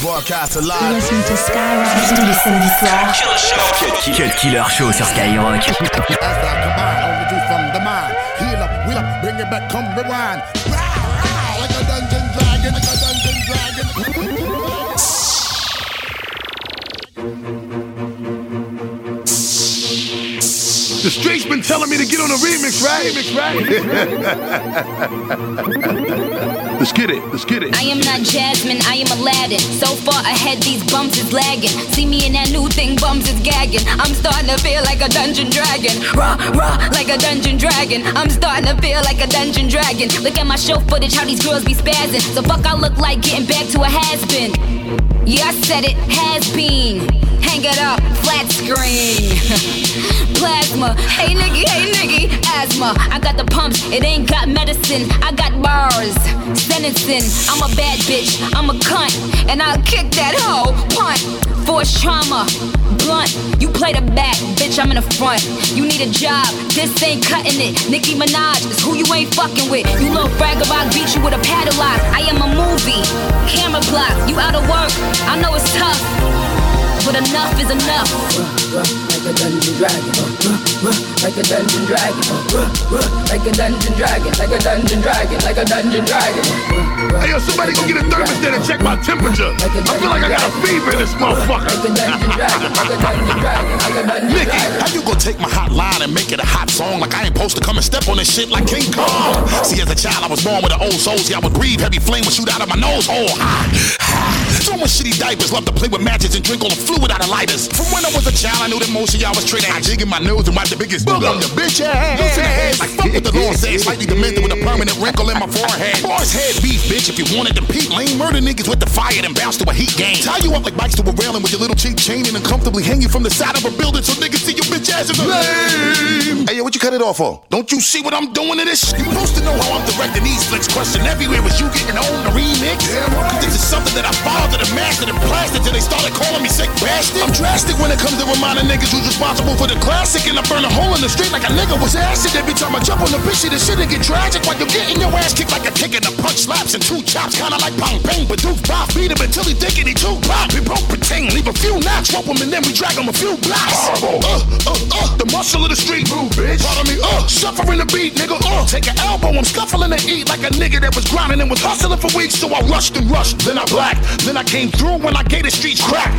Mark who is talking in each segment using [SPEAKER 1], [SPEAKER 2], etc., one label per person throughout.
[SPEAKER 1] Broadcast alive. Listen to Skyrock tous les samedis soirs. Cut, Cut Killer Show sur Skyrock. As I combine, only from the mind. Heal up, wheel up, bring it back, come rewind. Streets been telling me to get on a remix, right? Remix, right? Let's get it. Let's get it.
[SPEAKER 2] I am not Jasmine. I am Aladdin. So far ahead, these bumps is lagging. See me in that new thing, bums is gagging. I'm starting to feel like a dungeon dragon. Raw, raw, like a dungeon dragon. I'm starting to feel like a dungeon dragon. Look at my show footage, how these girls be spazzing. So fuck, I look like getting back to a has been. Yeah, I said it, has been. Hang it up, flat screen. Plasma, hey nigga, hey nigga, asthma. I got the pumps, it ain't got medicine. I got bars, sentencing. I'm a bad bitch, I'm a cunt, and I'll kick that hoe. Punt, force trauma, blunt. You play the back, bitch, I'm in the front. You need a job, this ain't cutting it. Nicki Minaj is who you ain't fucking with. You little brag about beat you with a paddle lock. I am a movie, camera block. You out of work, I know it's tough, but enough is enough like a dungeon dragon, like a dungeon dragon, like a dungeon dragon, like a dungeon dragon, like a dungeon dragon.
[SPEAKER 1] Hey yo, somebody go get a thermostat and check my temperature. I feel like I got a fever in this motherfucker. Like a dungeon dragon, like a dungeon dragon, like a dungeon Mickey, how you gonna take my hot line and make it a hot song like I ain't supposed to come and step on this shit like King Kong? See, as a child, I was born with an old soul. See, I would breathe, heavy flame would shoot out of my nose hole. Throwing shitty diapers, love to play with matches and drink all the fluid out of lighters. From when I was a child, I knew that most of y'all was trading. I in my nose and wipe the biggest boog on the bitch ass. Loosen the head like fuck what the Lord says. Slightly demented with a permanent wrinkle in my forehead. Boys head beef, bitch. If you wanted to peep, lame murder niggas with the fire and bounce to a heat game. Tie you up like bikes to a railing with your little cheap chain and uncomfortably hang you from the side of a building so niggas see your bitch ass in the lame. Hey yo, what you cut it off for? Don't you see what I'm doing to this? Shit? You supposed to know how I'm directing these flicks. Question everywhere was you getting on the remix? Yeah, cause this is something that I fathered and mastered and plastered till they started calling me sick bastard. I'm drastic when it comes to reminding niggas who's responsible for the classic and I burn a hole in the street like a nigga was acid. Every time I jump on the bitch, the shit and get tragic while you're getting your ass kicked like a kick and a punch slaps and two chops, kinda like pong bang. But Doof Bob beat him until he thinking he too pop. We broke pretend, leave a few knocks, rope him and then we drag him a few blocks. Uh, uh, uh, the muscle of the street, move, bitch. Follow me, uh, suffering the beat, nigga, uh. Take an elbow, I'm scuffling to eat like a nigga that was grinding and was hustling for weeks. So I rushed and rushed, then I blacked, then I came through when I gave the streets crack,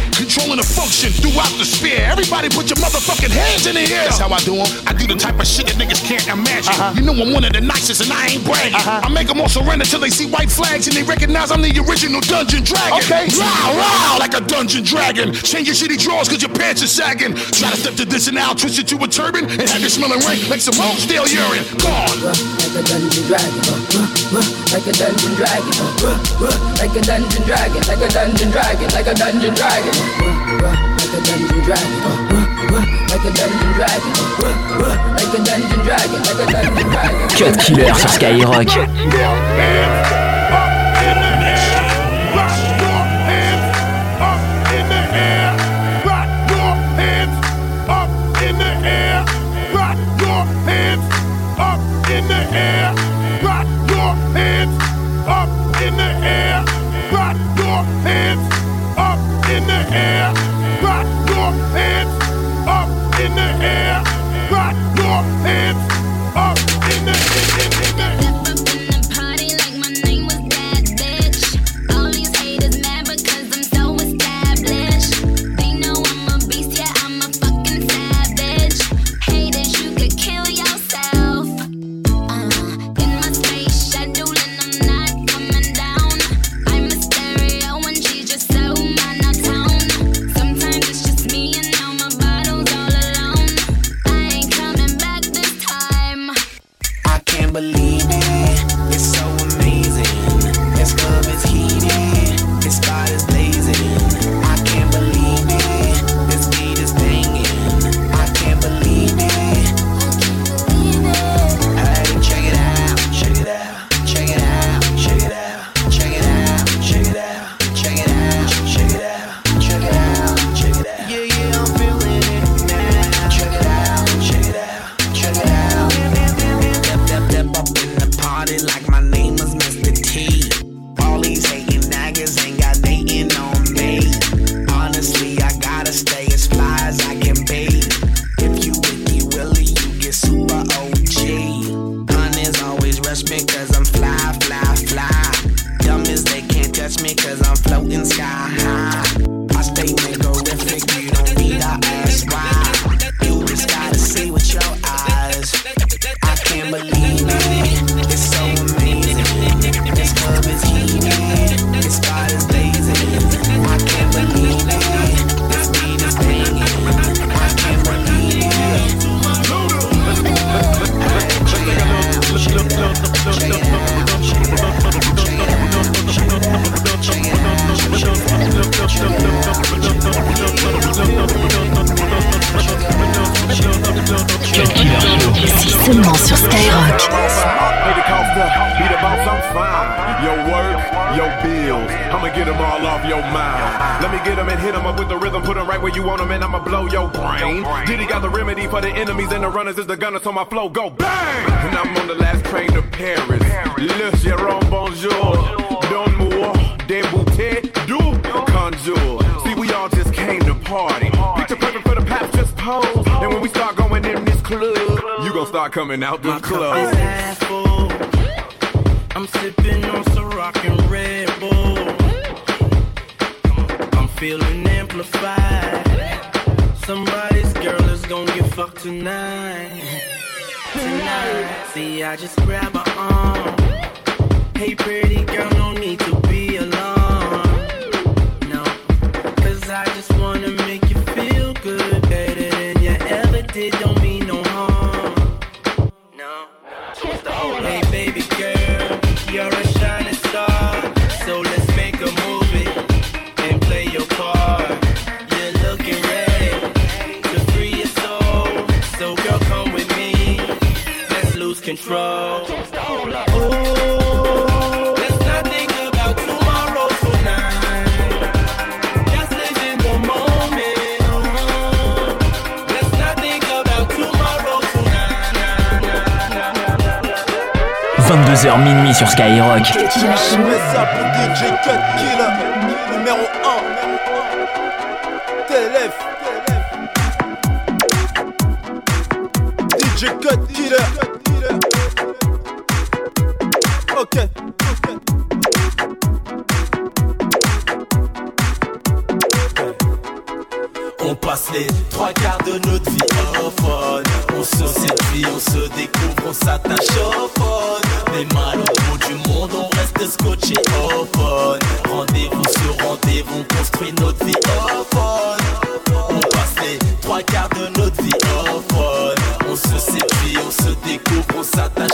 [SPEAKER 1] controlling the function throughout the sphere. Everybody put your motherfucking hands in the air. That's how I do them. I do the type of shit that niggas can't imagine. Uh-huh. You know I'm one of the nicest and I ain't bragging. Uh-huh. I make them all surrender till they see white flags and they recognize I'm the original dungeon dragon. Okay. Row, row, like a dungeon dragon. Change your shitty drawers cause your pants are sagging. Try to step to this and now, twist it to a turban and have you smelling rank like some old stale urine. Gone.
[SPEAKER 2] Like a dungeon dragon. Like a dungeon dragon. Like a dungeon dragon. Like a dungeon dragon. Like a dungeon dragon. Dragon like a dungeon. Cut Killer Skyrock.
[SPEAKER 1] Runners is the gunners so my flow go bang. And I'm on the last train to Paris. Le Jérôme, bonjour. Donne-moi des bouteilles du conjure. See, we all just came to party. Picture perfect for the pap, just pose. And when we start going in this club, you gon' start coming out the club.
[SPEAKER 3] is half full. I'm sipping on some rockin' Red Bull. I'm feeling amplified. Somebody's girl is gonna get fucked tonight. Tonight. See, I just grab her arm. Hey, pretty girl, no need to be alarmed. No, cause I just wanna make you feel good. Better than you ever did, don't mean no harm. No. Hey baby girl, you're a shining tonight.
[SPEAKER 4] 22h minuit sur Skyrock.
[SPEAKER 5] DJ Cut Killer Numéro 1 TLF DJ Cut Killer
[SPEAKER 3] notre vie. On se séduit, on se découvre, on s'attache au phone. Mais mal au bout du monde, on reste scotché au phone. Rendez-vous sur rendez-vous, on construit notre vie au phone. On passe les trois quarts de notre vie au phone. On se séduit, on se découvre, on s'attache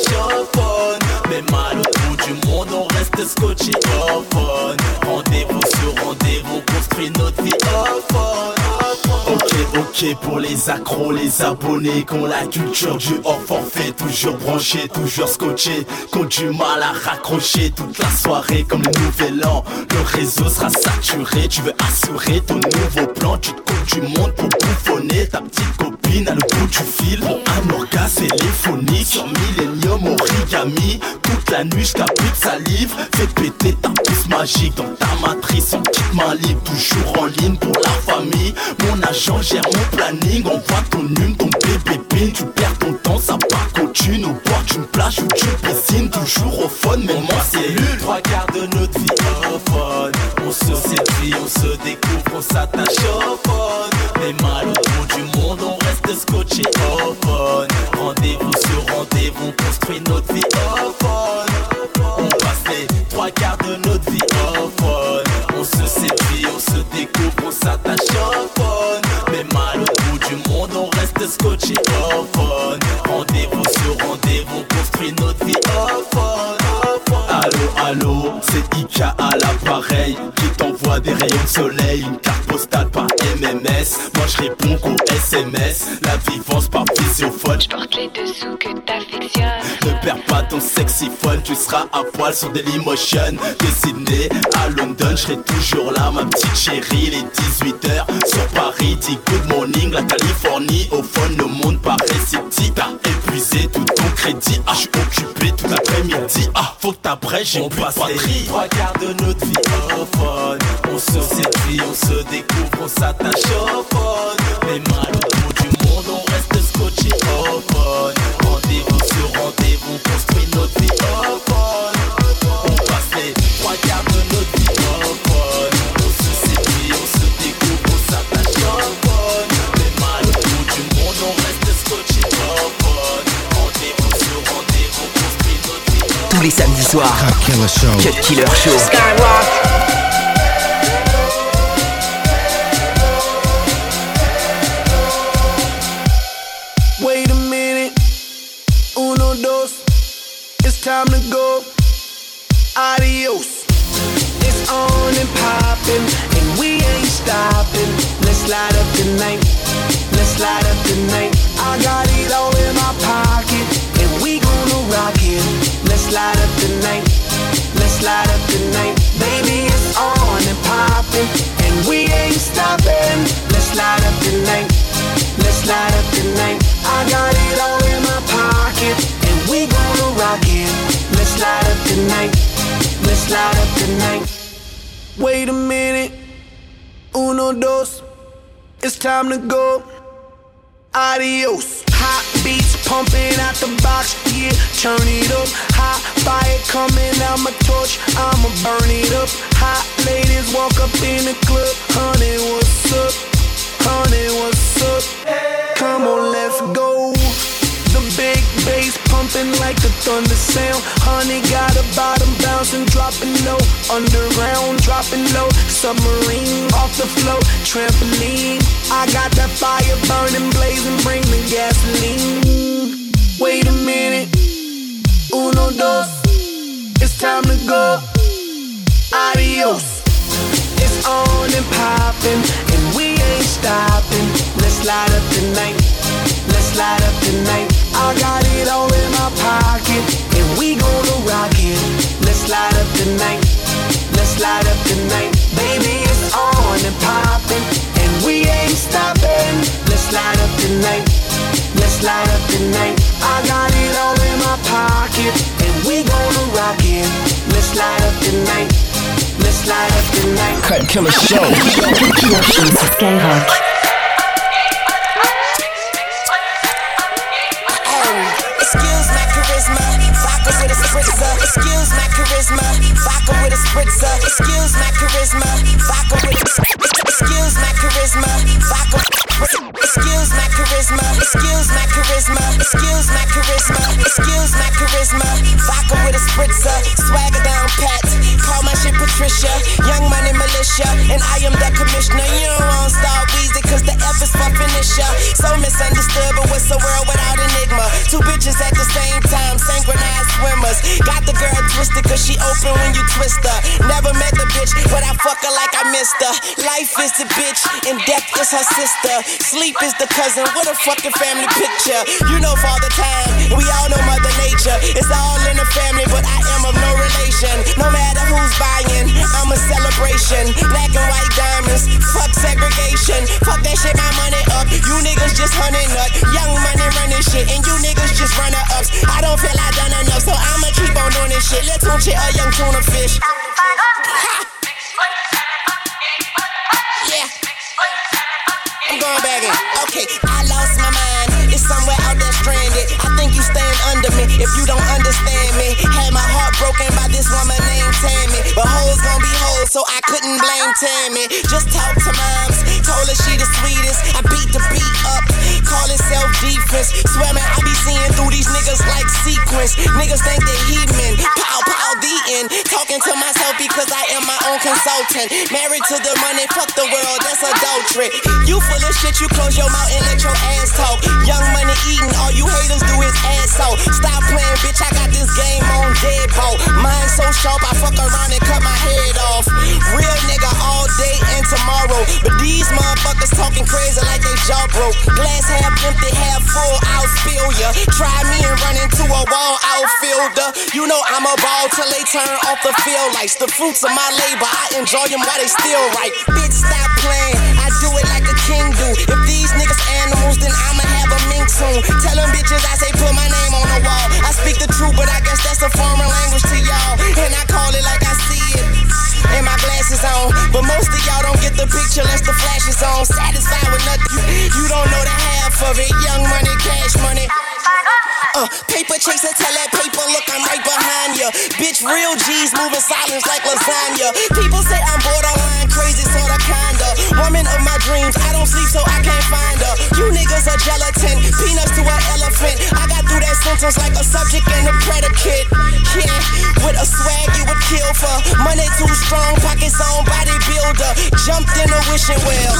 [SPEAKER 3] Pour les accros, les abonnés qui ont la culture du hors forfait, toujours branché, toujours scotché, qui ont du mal à raccrocher toute la soirée comme le nouvel an. Le réseau sera saturé, tu veux assurer ton nouveau plan, tu te coupes du monde pour bouffonner ta petite copine à le bout du fil. Un orgasme téléphonique. Sur Millennium origami. Toute la nuit, de salive, fais péter ta pousse magique dans ta matrice. En petite main libre, toujours en ligne pour la famille. Mon agent gère mon planning, on voit ton num, ton bébé tu perds ton temps, ça part qu'au thune, au bord d'une plage ou d'une piscine, toujours au fun, mais moi c'est nul. Trois quarts de notre vie au fun, on se séduit, on se découvre, on s'attache au fun. Poil sur Dailymotion. De Sydney à London, je serai toujours là, ma petite chérie. Les 18h sur Paris, dit good morning, la Californie. Au phone, le monde paraît si T'as épuisé tout ton crédit, ah, je suis occupé tout l'après-midi. Ah, faut que t'abrèges, j'ai plus batterie. Trois quarts de notre vie au phone. On se séduit, on se découvre, on s'attache au phone. Mais mal au bout du monde, on reste scotché au phone. Rendez-vous sur rendez-vous, on construit notre vie au phone. On
[SPEAKER 6] se séduit, on se découpe, on s'attache à la bonne Je fais mal au bout du monde, on reste scotché, on se rende compte Tous les samedis soir, jet killer show. Time to go. Adios. Hot beats pumping out the box, yeah, turn it up. Hot fire coming out my torch, I'ma burn it up. Hot ladies walk up in the club, honey, what's up? Honey, what's up? Come on, let's go. The big bass pumping like a thunder sound. Honey got a bottom bouncing, dropping low. Underground, dropping low. Submarine off the float, trampoline. I got that fire burning, blazing, bring the gasoline. Wait a minute, uno, dos, it's time to go. Adios. It's on and popping, and we ain't stopping. Let's light up tonight. Let's light up tonight. I got it all in my pocket, and we gonna rock it. Let's light up tonight. Let's light up tonight. Baby, it's on and popping, and we ain't stopping. Let's light up tonight. Let's light up tonight. I got it all in my pocket, and we gonna rock it. Let's light up tonight. Let's light up tonight.
[SPEAKER 7] Cut Killer Show.
[SPEAKER 8] Cut Killer Show
[SPEAKER 9] Excuse my charisma, Life is the bitch, and death is her sister. Sleep is the cousin, what a fucking family picture. You know Father Time, we all know Mother Nature. It's all in the family, but I am of no relation. No matter who's buying, I'm a celebration. Black and white diamonds, fuck segregation. Fuck that shit, my money up. You niggas just hunting up. Young money running shit, and you niggas just runner ups. I don't feel I done enough, so I'ma keep on doing this shit. Let's tune shit a young tuna fish. If you don't understand me. Had my heart broken by this woman named Tammy. But hoes gon' be hoes, so I couldn't blame Tammy. Just talk to moms. Told her she the sweetest. I beat the beat up. Call it self defense. Swear man, I be like sequence. Niggas think they heathen. Pow, pow, the end. Talking to myself because I am my own consultant. Married to the money, fuck the world, that's adultery. You full of shit, you close your mouth and let your ass talk. Young money eating, all you haters do is ass out. Stop playing, bitch, I got this game on deadbolt. Mine so sharp, I fuck around and cut my head off. Real nigga talking crazy like they jaw broke. Glass half empty, half full, I'll spill ya. Try me and run into a wall outfielder. You know I'm a ball till they turn off the field lights. The fruits of my labor, I enjoy them while they still right. Bitch, stop playing. I do it like a king do. If these niggas animals, then I'ma have a mink soon. Tell them bitches I say put my name on the wall. I speak the truth, but I guess that's a foreign language to y'all. And I call it like I see. And my glasses on. But most of y'all don't get the picture unless the flash is on. Satisfied with nothing. You don't know the half of it. Young money, cash money. Uh, paper chaser, tell that paper, look, I'm right behind ya. Bitch, real G's moving silence like lasagna. People say I'm borderline crazy, sorta kinda. Woman of my dreams, I don't sleep so I can't find her. You niggas are gelatin, peanuts to an elephant. I got through that sentence like a subject in a too strong, pockets on bodybuilder. Jumped in a wishing well.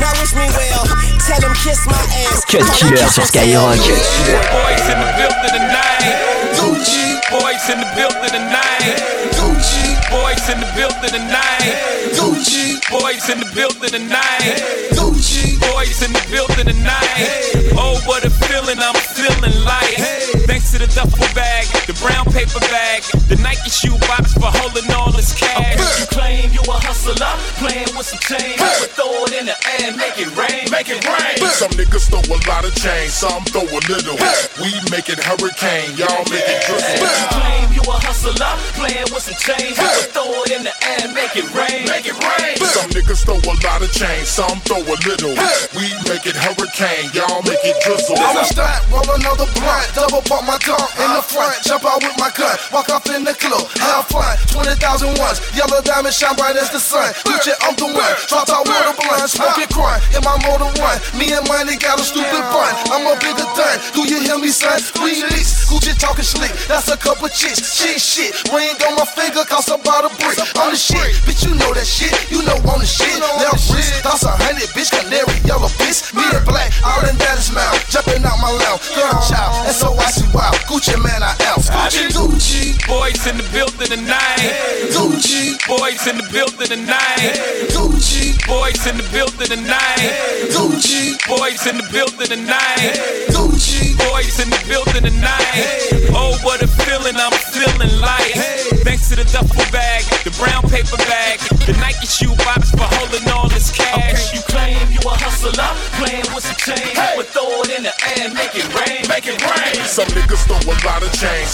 [SPEAKER 9] Now wish me well. Tell him kiss my ass.
[SPEAKER 4] Cut Killer sur Skyrock.
[SPEAKER 7] Boys in the building tonight. Gucci. Boys in the building tonight. Gucci. Boys in the building tonight. Gucci. Boys in the building tonight. Gucci. Boys in the building tonight. Oh, what a feeling I'm feeling like. Thanks to the duffel bag, the brown paper bag, the Nike shoe box for holding all this cash.
[SPEAKER 8] You claim you a hustler, playing with some change, but throw it in the air, make it rain, make it rain.
[SPEAKER 10] Some niggas throw a lot of change, some throw a little. We make it hurricane, y'all make it drizzle.
[SPEAKER 8] You claim you a hustler, playing with some change, but throw it in the air, make it rain, make it rain.
[SPEAKER 10] Some niggas throw a lot of change, some throw a little. We make it hurricane, y'all make it drizzle.
[SPEAKER 11] I'm a stunt, roll another blunt, double pop my tongue in the front, jump out with my gun, walk off in the club, have fun, 20,000 ones, yellow diamond shine bright as the sun. Gucci, I'm the one, drop out with a blunt, smoke it crime, in my motor one. Me and money got a stupid fun, I'm a bigger done. Do you hear me, son? Release, Gucci talking slick, that's a couple chicks, shit, shit. Ring on my finger, cost about a brick. On the shit, bitch, you know that shit, you know on the shit. Left wrist, cost a hundred, bitch, canary, yellow bitch. Me and black, all in that mouth, jumping out my lounge. Girl, child, and so I see wow. Gucci man, I am. Gucci, Gucci.
[SPEAKER 7] Boys in the building tonight.
[SPEAKER 11] Gucci.
[SPEAKER 7] Boys in the building tonight.
[SPEAKER 11] Gucci.
[SPEAKER 7] Boys in the building tonight.
[SPEAKER 11] Gucci.
[SPEAKER 7] Boys in the building tonight.
[SPEAKER 11] Gucci.
[SPEAKER 7] Boys in the building tonight. Oh, what a feeling I'm feeling like. Thanks to the duffel bag, the brown paper bag,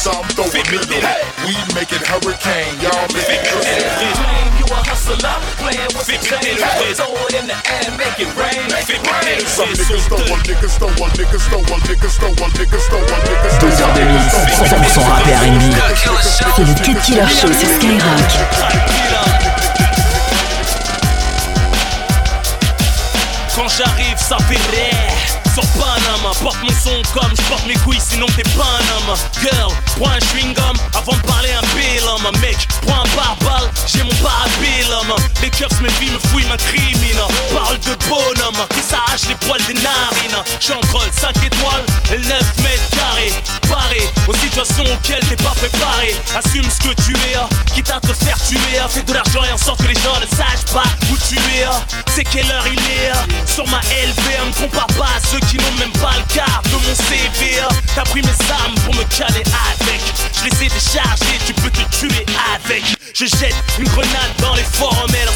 [SPEAKER 10] I'm throwing middle. We making hurricane, y'all making hurricane.
[SPEAKER 8] You a hustler, playing with the chain. Throw it in the air, make it rain.
[SPEAKER 12] Sur
[SPEAKER 3] Panama, porte mon son comme je porte mes couilles, sinon t'es homme. Girl, prends un chewing gum avant de parler un homme. Mec, prends un barbal, j'ai mon parabil, homme. Les keufs me filent, me fouillent, m'incrimine. Parle de bonhomme qui s'arrache les poils des narines. Le 5 étoiles et le 9 mètres carrés. Paré aux situations auxquelles t'es pas préparé. Assume ce que tu es, hein, quitte à te faire tuer. hein. Fais de l'argent et en sorte que les gens ne sachent pas hein. C'est quelle heure il est hein. Sur ma LV, ne compare pas ceux qui n'ont même pas le quart de mon CV. hein. T'as pris mes armes pour me caler avec. Je les ai déchargées, tu peux te tuer avec. Je jette une grenade dans les forums et leurs.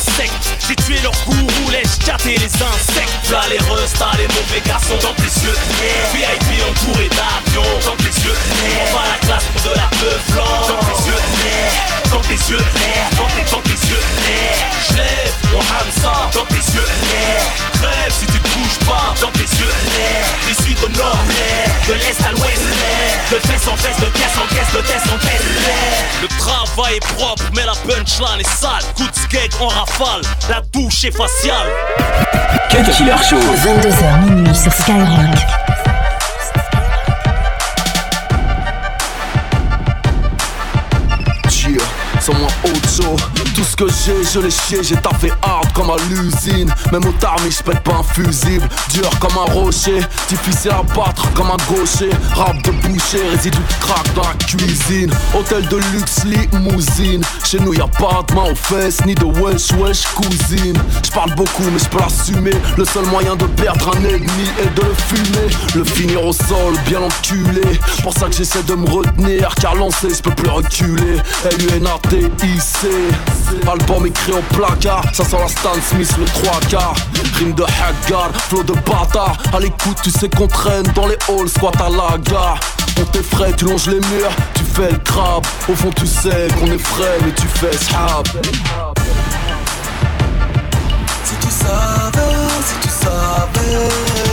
[SPEAKER 3] J'ai tué leur gourou, laisse capter les insectes. Là les restas, les mauvais garçons dans tes yeux. VIP entouré d'avions dans tes yeux. On va la classe pour de la meuf dans tes yeux. Dans tes yeux, dans tes, dans tes yeux. Je lève mon Hamza dans tes yeux. Crève si tu te bouges pas dans tes yeux. Les suites au nord, de l'est à l'ouest. De fesse en fesse, de caisse en caisse, de test en test. Le travail est propre, mais la punchline est sale. Coup de skate en rafale, la douche est faciale.
[SPEAKER 4] Cut Killer Show.
[SPEAKER 12] 22h minuit sur Skyrock.
[SPEAKER 11] Sans moi Ocho Tout ce que j'ai, je l'ai chié, j'ai taffé hard comme à l'usine. Même au tarmi, je pète pas un fusible. Dur comme un rocher, difficile à battre comme un gaucher. Rap de boucher, résidu de crack dans la cuisine. Hôtel de luxe, limousine. Chez nous y a pas de main aux fesses, ni de wesh wesh cousine. Je parle beaucoup mais je peux l'assumer. Le seul moyen de perdre un ennemi est de le fumer. Le finir au sol, bien enculé. Pour ça que j'essaie de me retenir Car lancé, je peux plus reculer. L-U-N-A-T-I-C Album écrit au placard. Ça sent la Stan Smith le 3 quarts. Rime de Haggard, flow de bâtard. À l'écoute tu sais qu'on traîne dans les halls Squat à la gare. On t'effraie, tu longes les murs Tu fais le crabe. Au fond tu sais qu'on est frais Mais tu fais shab
[SPEAKER 13] Si tu savais, si tu savais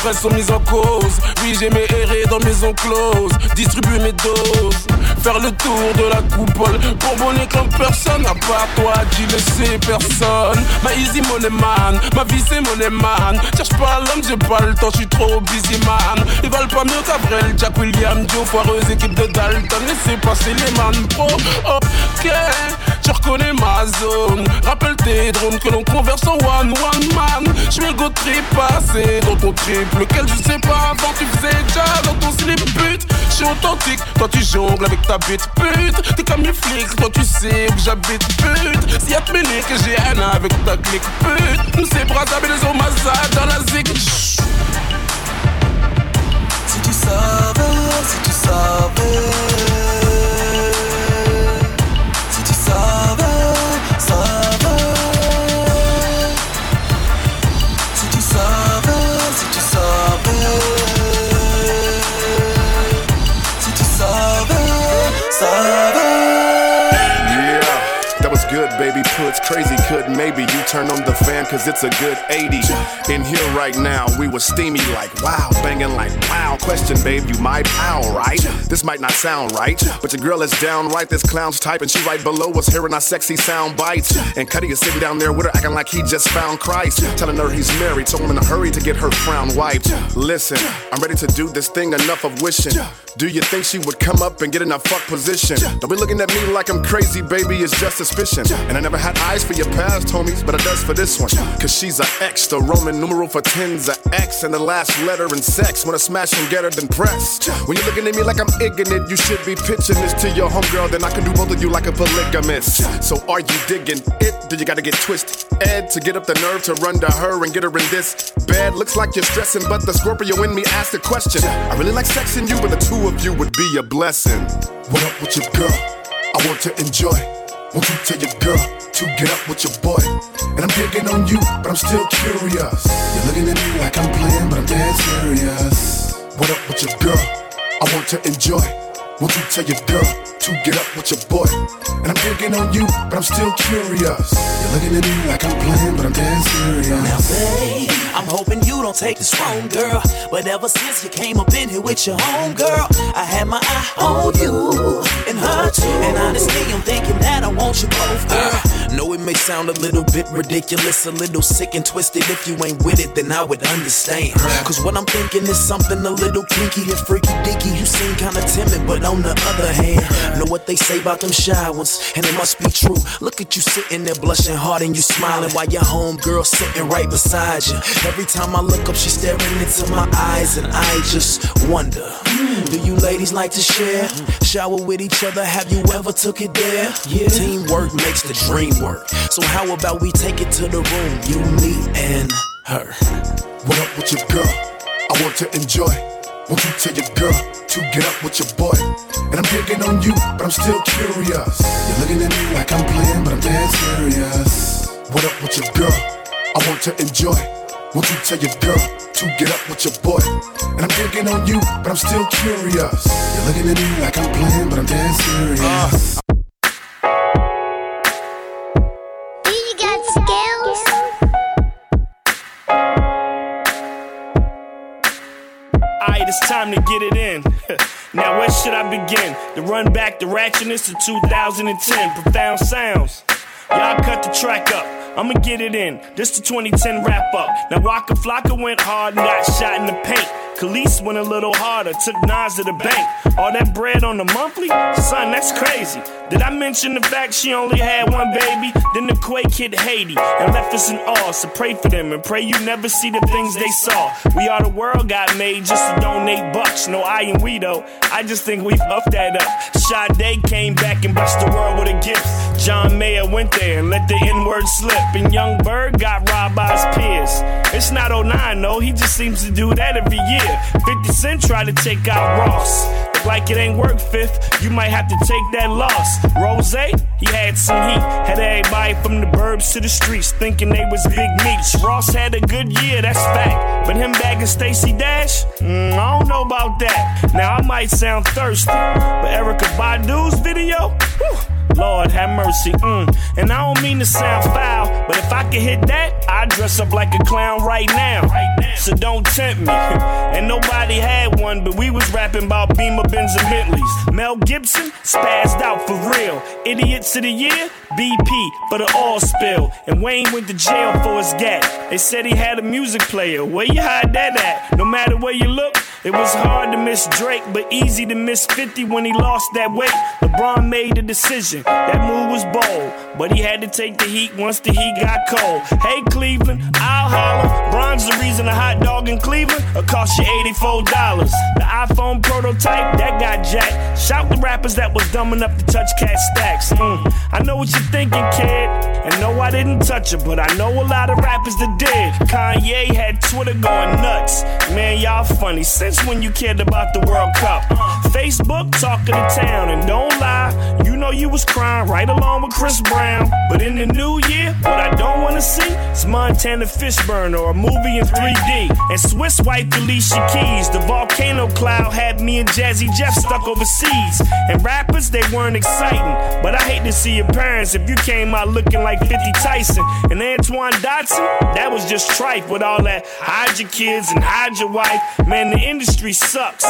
[SPEAKER 14] fraises sont mises en cause. Oui, j'aimais errer dans maison close, distribuer mes doses. Faire le tour de la coupole pour bonner comme personne à part toi, tu sais, personne. Ma easy money man, ma vie c'est money man. Cherche pas l'homme, j'ai pas le temps, je suis trop busy man. Ils valent pas mieux qu'Avril, Jack William, Joe, foireuse équipe de Dalton. Laissez passer les man pro, ok. Tu reconnais ma zone. Rappelle tes drones que l'on converse en one one man. Je le go trip dans ton trip, lequel je sais pas avant tu faisais déjà dans ton slip but. Je suis authentique, toi tu jongles avec ta bite pute. T'es comme les flics, toi tu sais où j'habite pute. Si y'a que j'ai un avec ta clique pute. Nous c'est Brazzaville les Omaza dans la zig.
[SPEAKER 13] Si tu savais, si tu savais.
[SPEAKER 15] Puts crazy couldn't maybe you turn on the fan cause it's a good 80 in here right now we was steamy like wow banging like wow. Question babe you my pal right? This might not sound right but your girl is down right. This clown's type and she right below us hearing our sexy sound bites. And Cuddy is sitting down there with her acting like he just found Christ. Telling her he's married so I'm in a hurry to get her frown wiped. Listen I'm ready to do this thing enough of wishing. Do you think she would come up and get in a fuck position? Don't be looking at me like I'm crazy baby it's just suspicion. And I never had eyes for your past homies, but I does for this one. Cause she's a X, the Roman numeral for tens, a X, and the last letter in sex. Wanna smash and get her, then press. When you're looking at me like I'm ignorant, you should be pitching this to your homegirl, then I can do both of you like a polygamist. So are you digging it? Do you gotta get twisted? Ed to get up the nerve to run to her and get her in this bed? Looks like you're stressing, but the Scorpio in me asked a question. I really like sexing you, but the two of you would be a blessing. What up with your girl? I want to enjoy. Won't you tell your girl to get up with your boy? And I'm digging on you, but I'm still curious. You're looking at me like I'm playing, but I'm dead serious. What up with your girl? I want to enjoy. Won't you tell your girl to get up with your boy? And I'm digging on you, but I'm still curious. You're looking at me like I'm playing, but I'm dead serious.
[SPEAKER 16] Now, babe, I'm hoping you don't take this wrong, girl. But ever since you came up in here with your home girl, I had my eye on you and her too. And honestly, I'm thinking that I want you both, girl. Know it may sound a little bit ridiculous, a little sick and twisted. If you ain't with it, then I would understand. Cause what I'm thinking is something a little kinky and freaky dicky. You seem kinda timid, but on the other hand, know what they say about them shy ones, and it must be true. Look at you sitting there blushing hard and you smiling while your home girl sitting right beside you. Every time I look up, she's staring into my eyes, and I just wonder Do you ladies like to share? Shower with each other, have you ever took it there? Yeah. Teamwork makes the dream work. So, how about we take it to the room, you, me, and her?
[SPEAKER 15] What up with your girl? I want to enjoy. Won't you tell your girl to get up with your boy? And I'm digging on you, but I'm still curious. You're looking at me like I'm playing, but I'm dead serious. What up with your girl? I want to enjoy. Won't you tell your girl to get up with your boy? And I'm digging on you, but I'm still curious. You're looking at me like I'm playing, but I'm dead serious.
[SPEAKER 17] Do
[SPEAKER 18] it's time to get it in. now, where should I begin? To run back the ratchetness to 2010. Profound sounds. Y'all cut the track up. I'ma get it in. This the 2010 wrap up. Now Waka Flocka went hard and got shot in the paint. Kelis went a little harder, took Nas to the bank. All that bread on the monthly? Son, that's crazy. Did I mention the fact she only had one baby? Then the quake hit Haiti and left us in awe. So pray for them and pray you never see the things they saw. We Are the World got made just to donate bucks. No I and we though. I just think we fucked that up. Sade came back and blessed the world with a gift. John Mayer went there and let the N word slip. And Young Berg got robbed by his peers. It's not 09 though, he just seems to do that every year. 50 Cent tried to take out Ross. Like it ain't work, fifth. You might have to take that loss. Rose, he had some heat. Had everybody from the burbs to the streets thinking they was big meats. Ross had a good year, that's fact. But him bagging Stacey Dash, mm, I don't know about that. Now I might sound thirsty, but Erykah Badu's video, whew, Lord have mercy. Mm. And I don't mean to sound foul, but if I could hit that, I'd dress up like a clown right now. So don't tempt me. and nobody had one, but we was rapping about Beamer, Benz, and Bentleys. Mel Gibson spazzed out for real. Idiots of the year, BP for the oil spill. And Wayne went to jail for his gat. They said he had a music player. Where you hide that at? No matter where you look, it was hard to miss Drake, but easy to miss 50 when he lost that weight. LeBron made a decision. That move was bold, but he had to take the heat once the heat got cold. Hey, Cleveland, I'll holler. Bron's the reason a hot dog in Cleveland will cost you $84. The iPhone prototype, that got jacked. Shout the rappers that was dumb enough to touch Kat Stacks. Mm, I know what you're thinking, kid. And no, I didn't touch it, but I know a lot of rappers that did. Kanye had Twitter going nuts. Man, y'all funny. Since when you cared about the World Cup? Facebook talking to town, and don't lie, you know you was crying right along with Chris Brown. But in the new year, what I don't wanna see is Montana Fishburne or a movie in 3D. And Swizz wife Alicia Keys, the volcano cloud had me and Jazzy Jeff stuck overseas. And rappers, they weren't exciting, but I hate to see your parents if you came out looking like 50 Tyson. And Antoine Dodson, that was just tripe with all that hide your kids and hide your wife. Man, the industry sucks.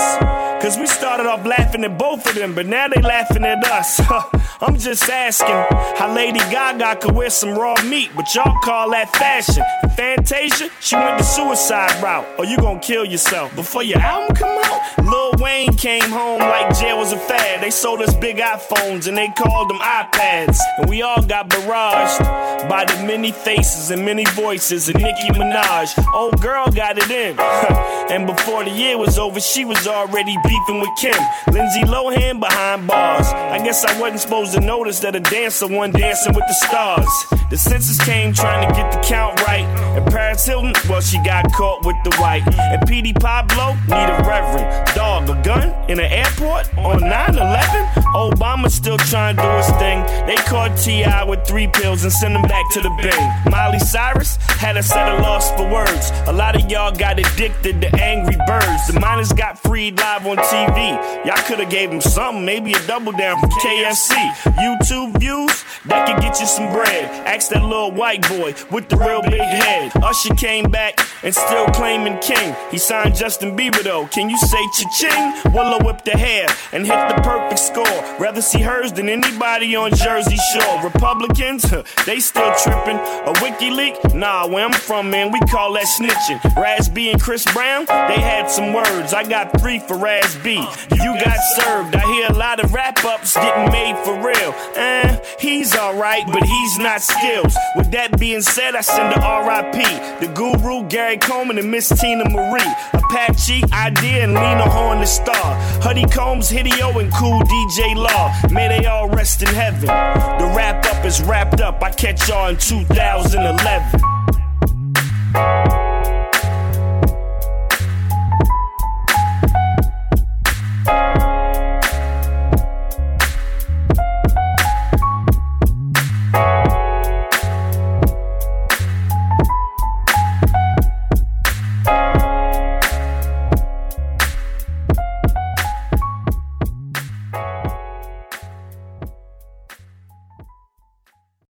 [SPEAKER 18] Cause we started off laughing at both of them, but now they laughing at us. I'm just asking how Lady Gaga could wear some raw meat, but y'all call that fashion. Fantasia, she went the suicide route. Or you gonna kill yourself before your album come out? Lil Wayne came home like jail was a fad. They sold us big iPhones and they called them iPads. And we all got barraged by the many faces and many voices of Nicki Minaj. Old girl got it in. and before the year was over, she was already beefing with Kim. Lindsay Lohan behind bars. I guess I wasn't supposed to notice that a dancer won dancing with the stars. The census came trying to get the count right. And Paris Hilton, well, she got caught with the white. And PD Pablo need a reverend. Dog, a gun in an airport on 9 11? Obama still trying to do his thing. They caught T.I. with three pills and sent him back to the bin. Miley Cyrus had a set of lost for words. A lot of y'all got addicted to angry birds. The miners got freed live on TV. Y'all could have gave them something, maybe a double down from KFC. YouTube views, that could get you some bread. Ask that little white boy with the real big head. Usher came back and still claiming king. He signed Justin Bieber though. Can you say cha-ching? Willow whip the hair and hit the perfect score. Rather see hers than anybody on Jersey Shore. Republicans, they still tripping. A WikiLeaks? Nah, where I'm from, man, we call that snitching. Raz B and Chris Brown, they had some words. I got three for Raz B. You got served. I hear a lot of wrap ups getting made for real. Eh, he's alright, but he's not skills. With that being said, I send a RIP. The guru, Gary Coleman, and Miss Teena Marie. Apache, Idea, and Lena Horne, the star. Huddy Combs, Hideo, and Cool DJ Law. May they all rest in heaven. The wrap up is wrapped up. I catch y'all in 2011.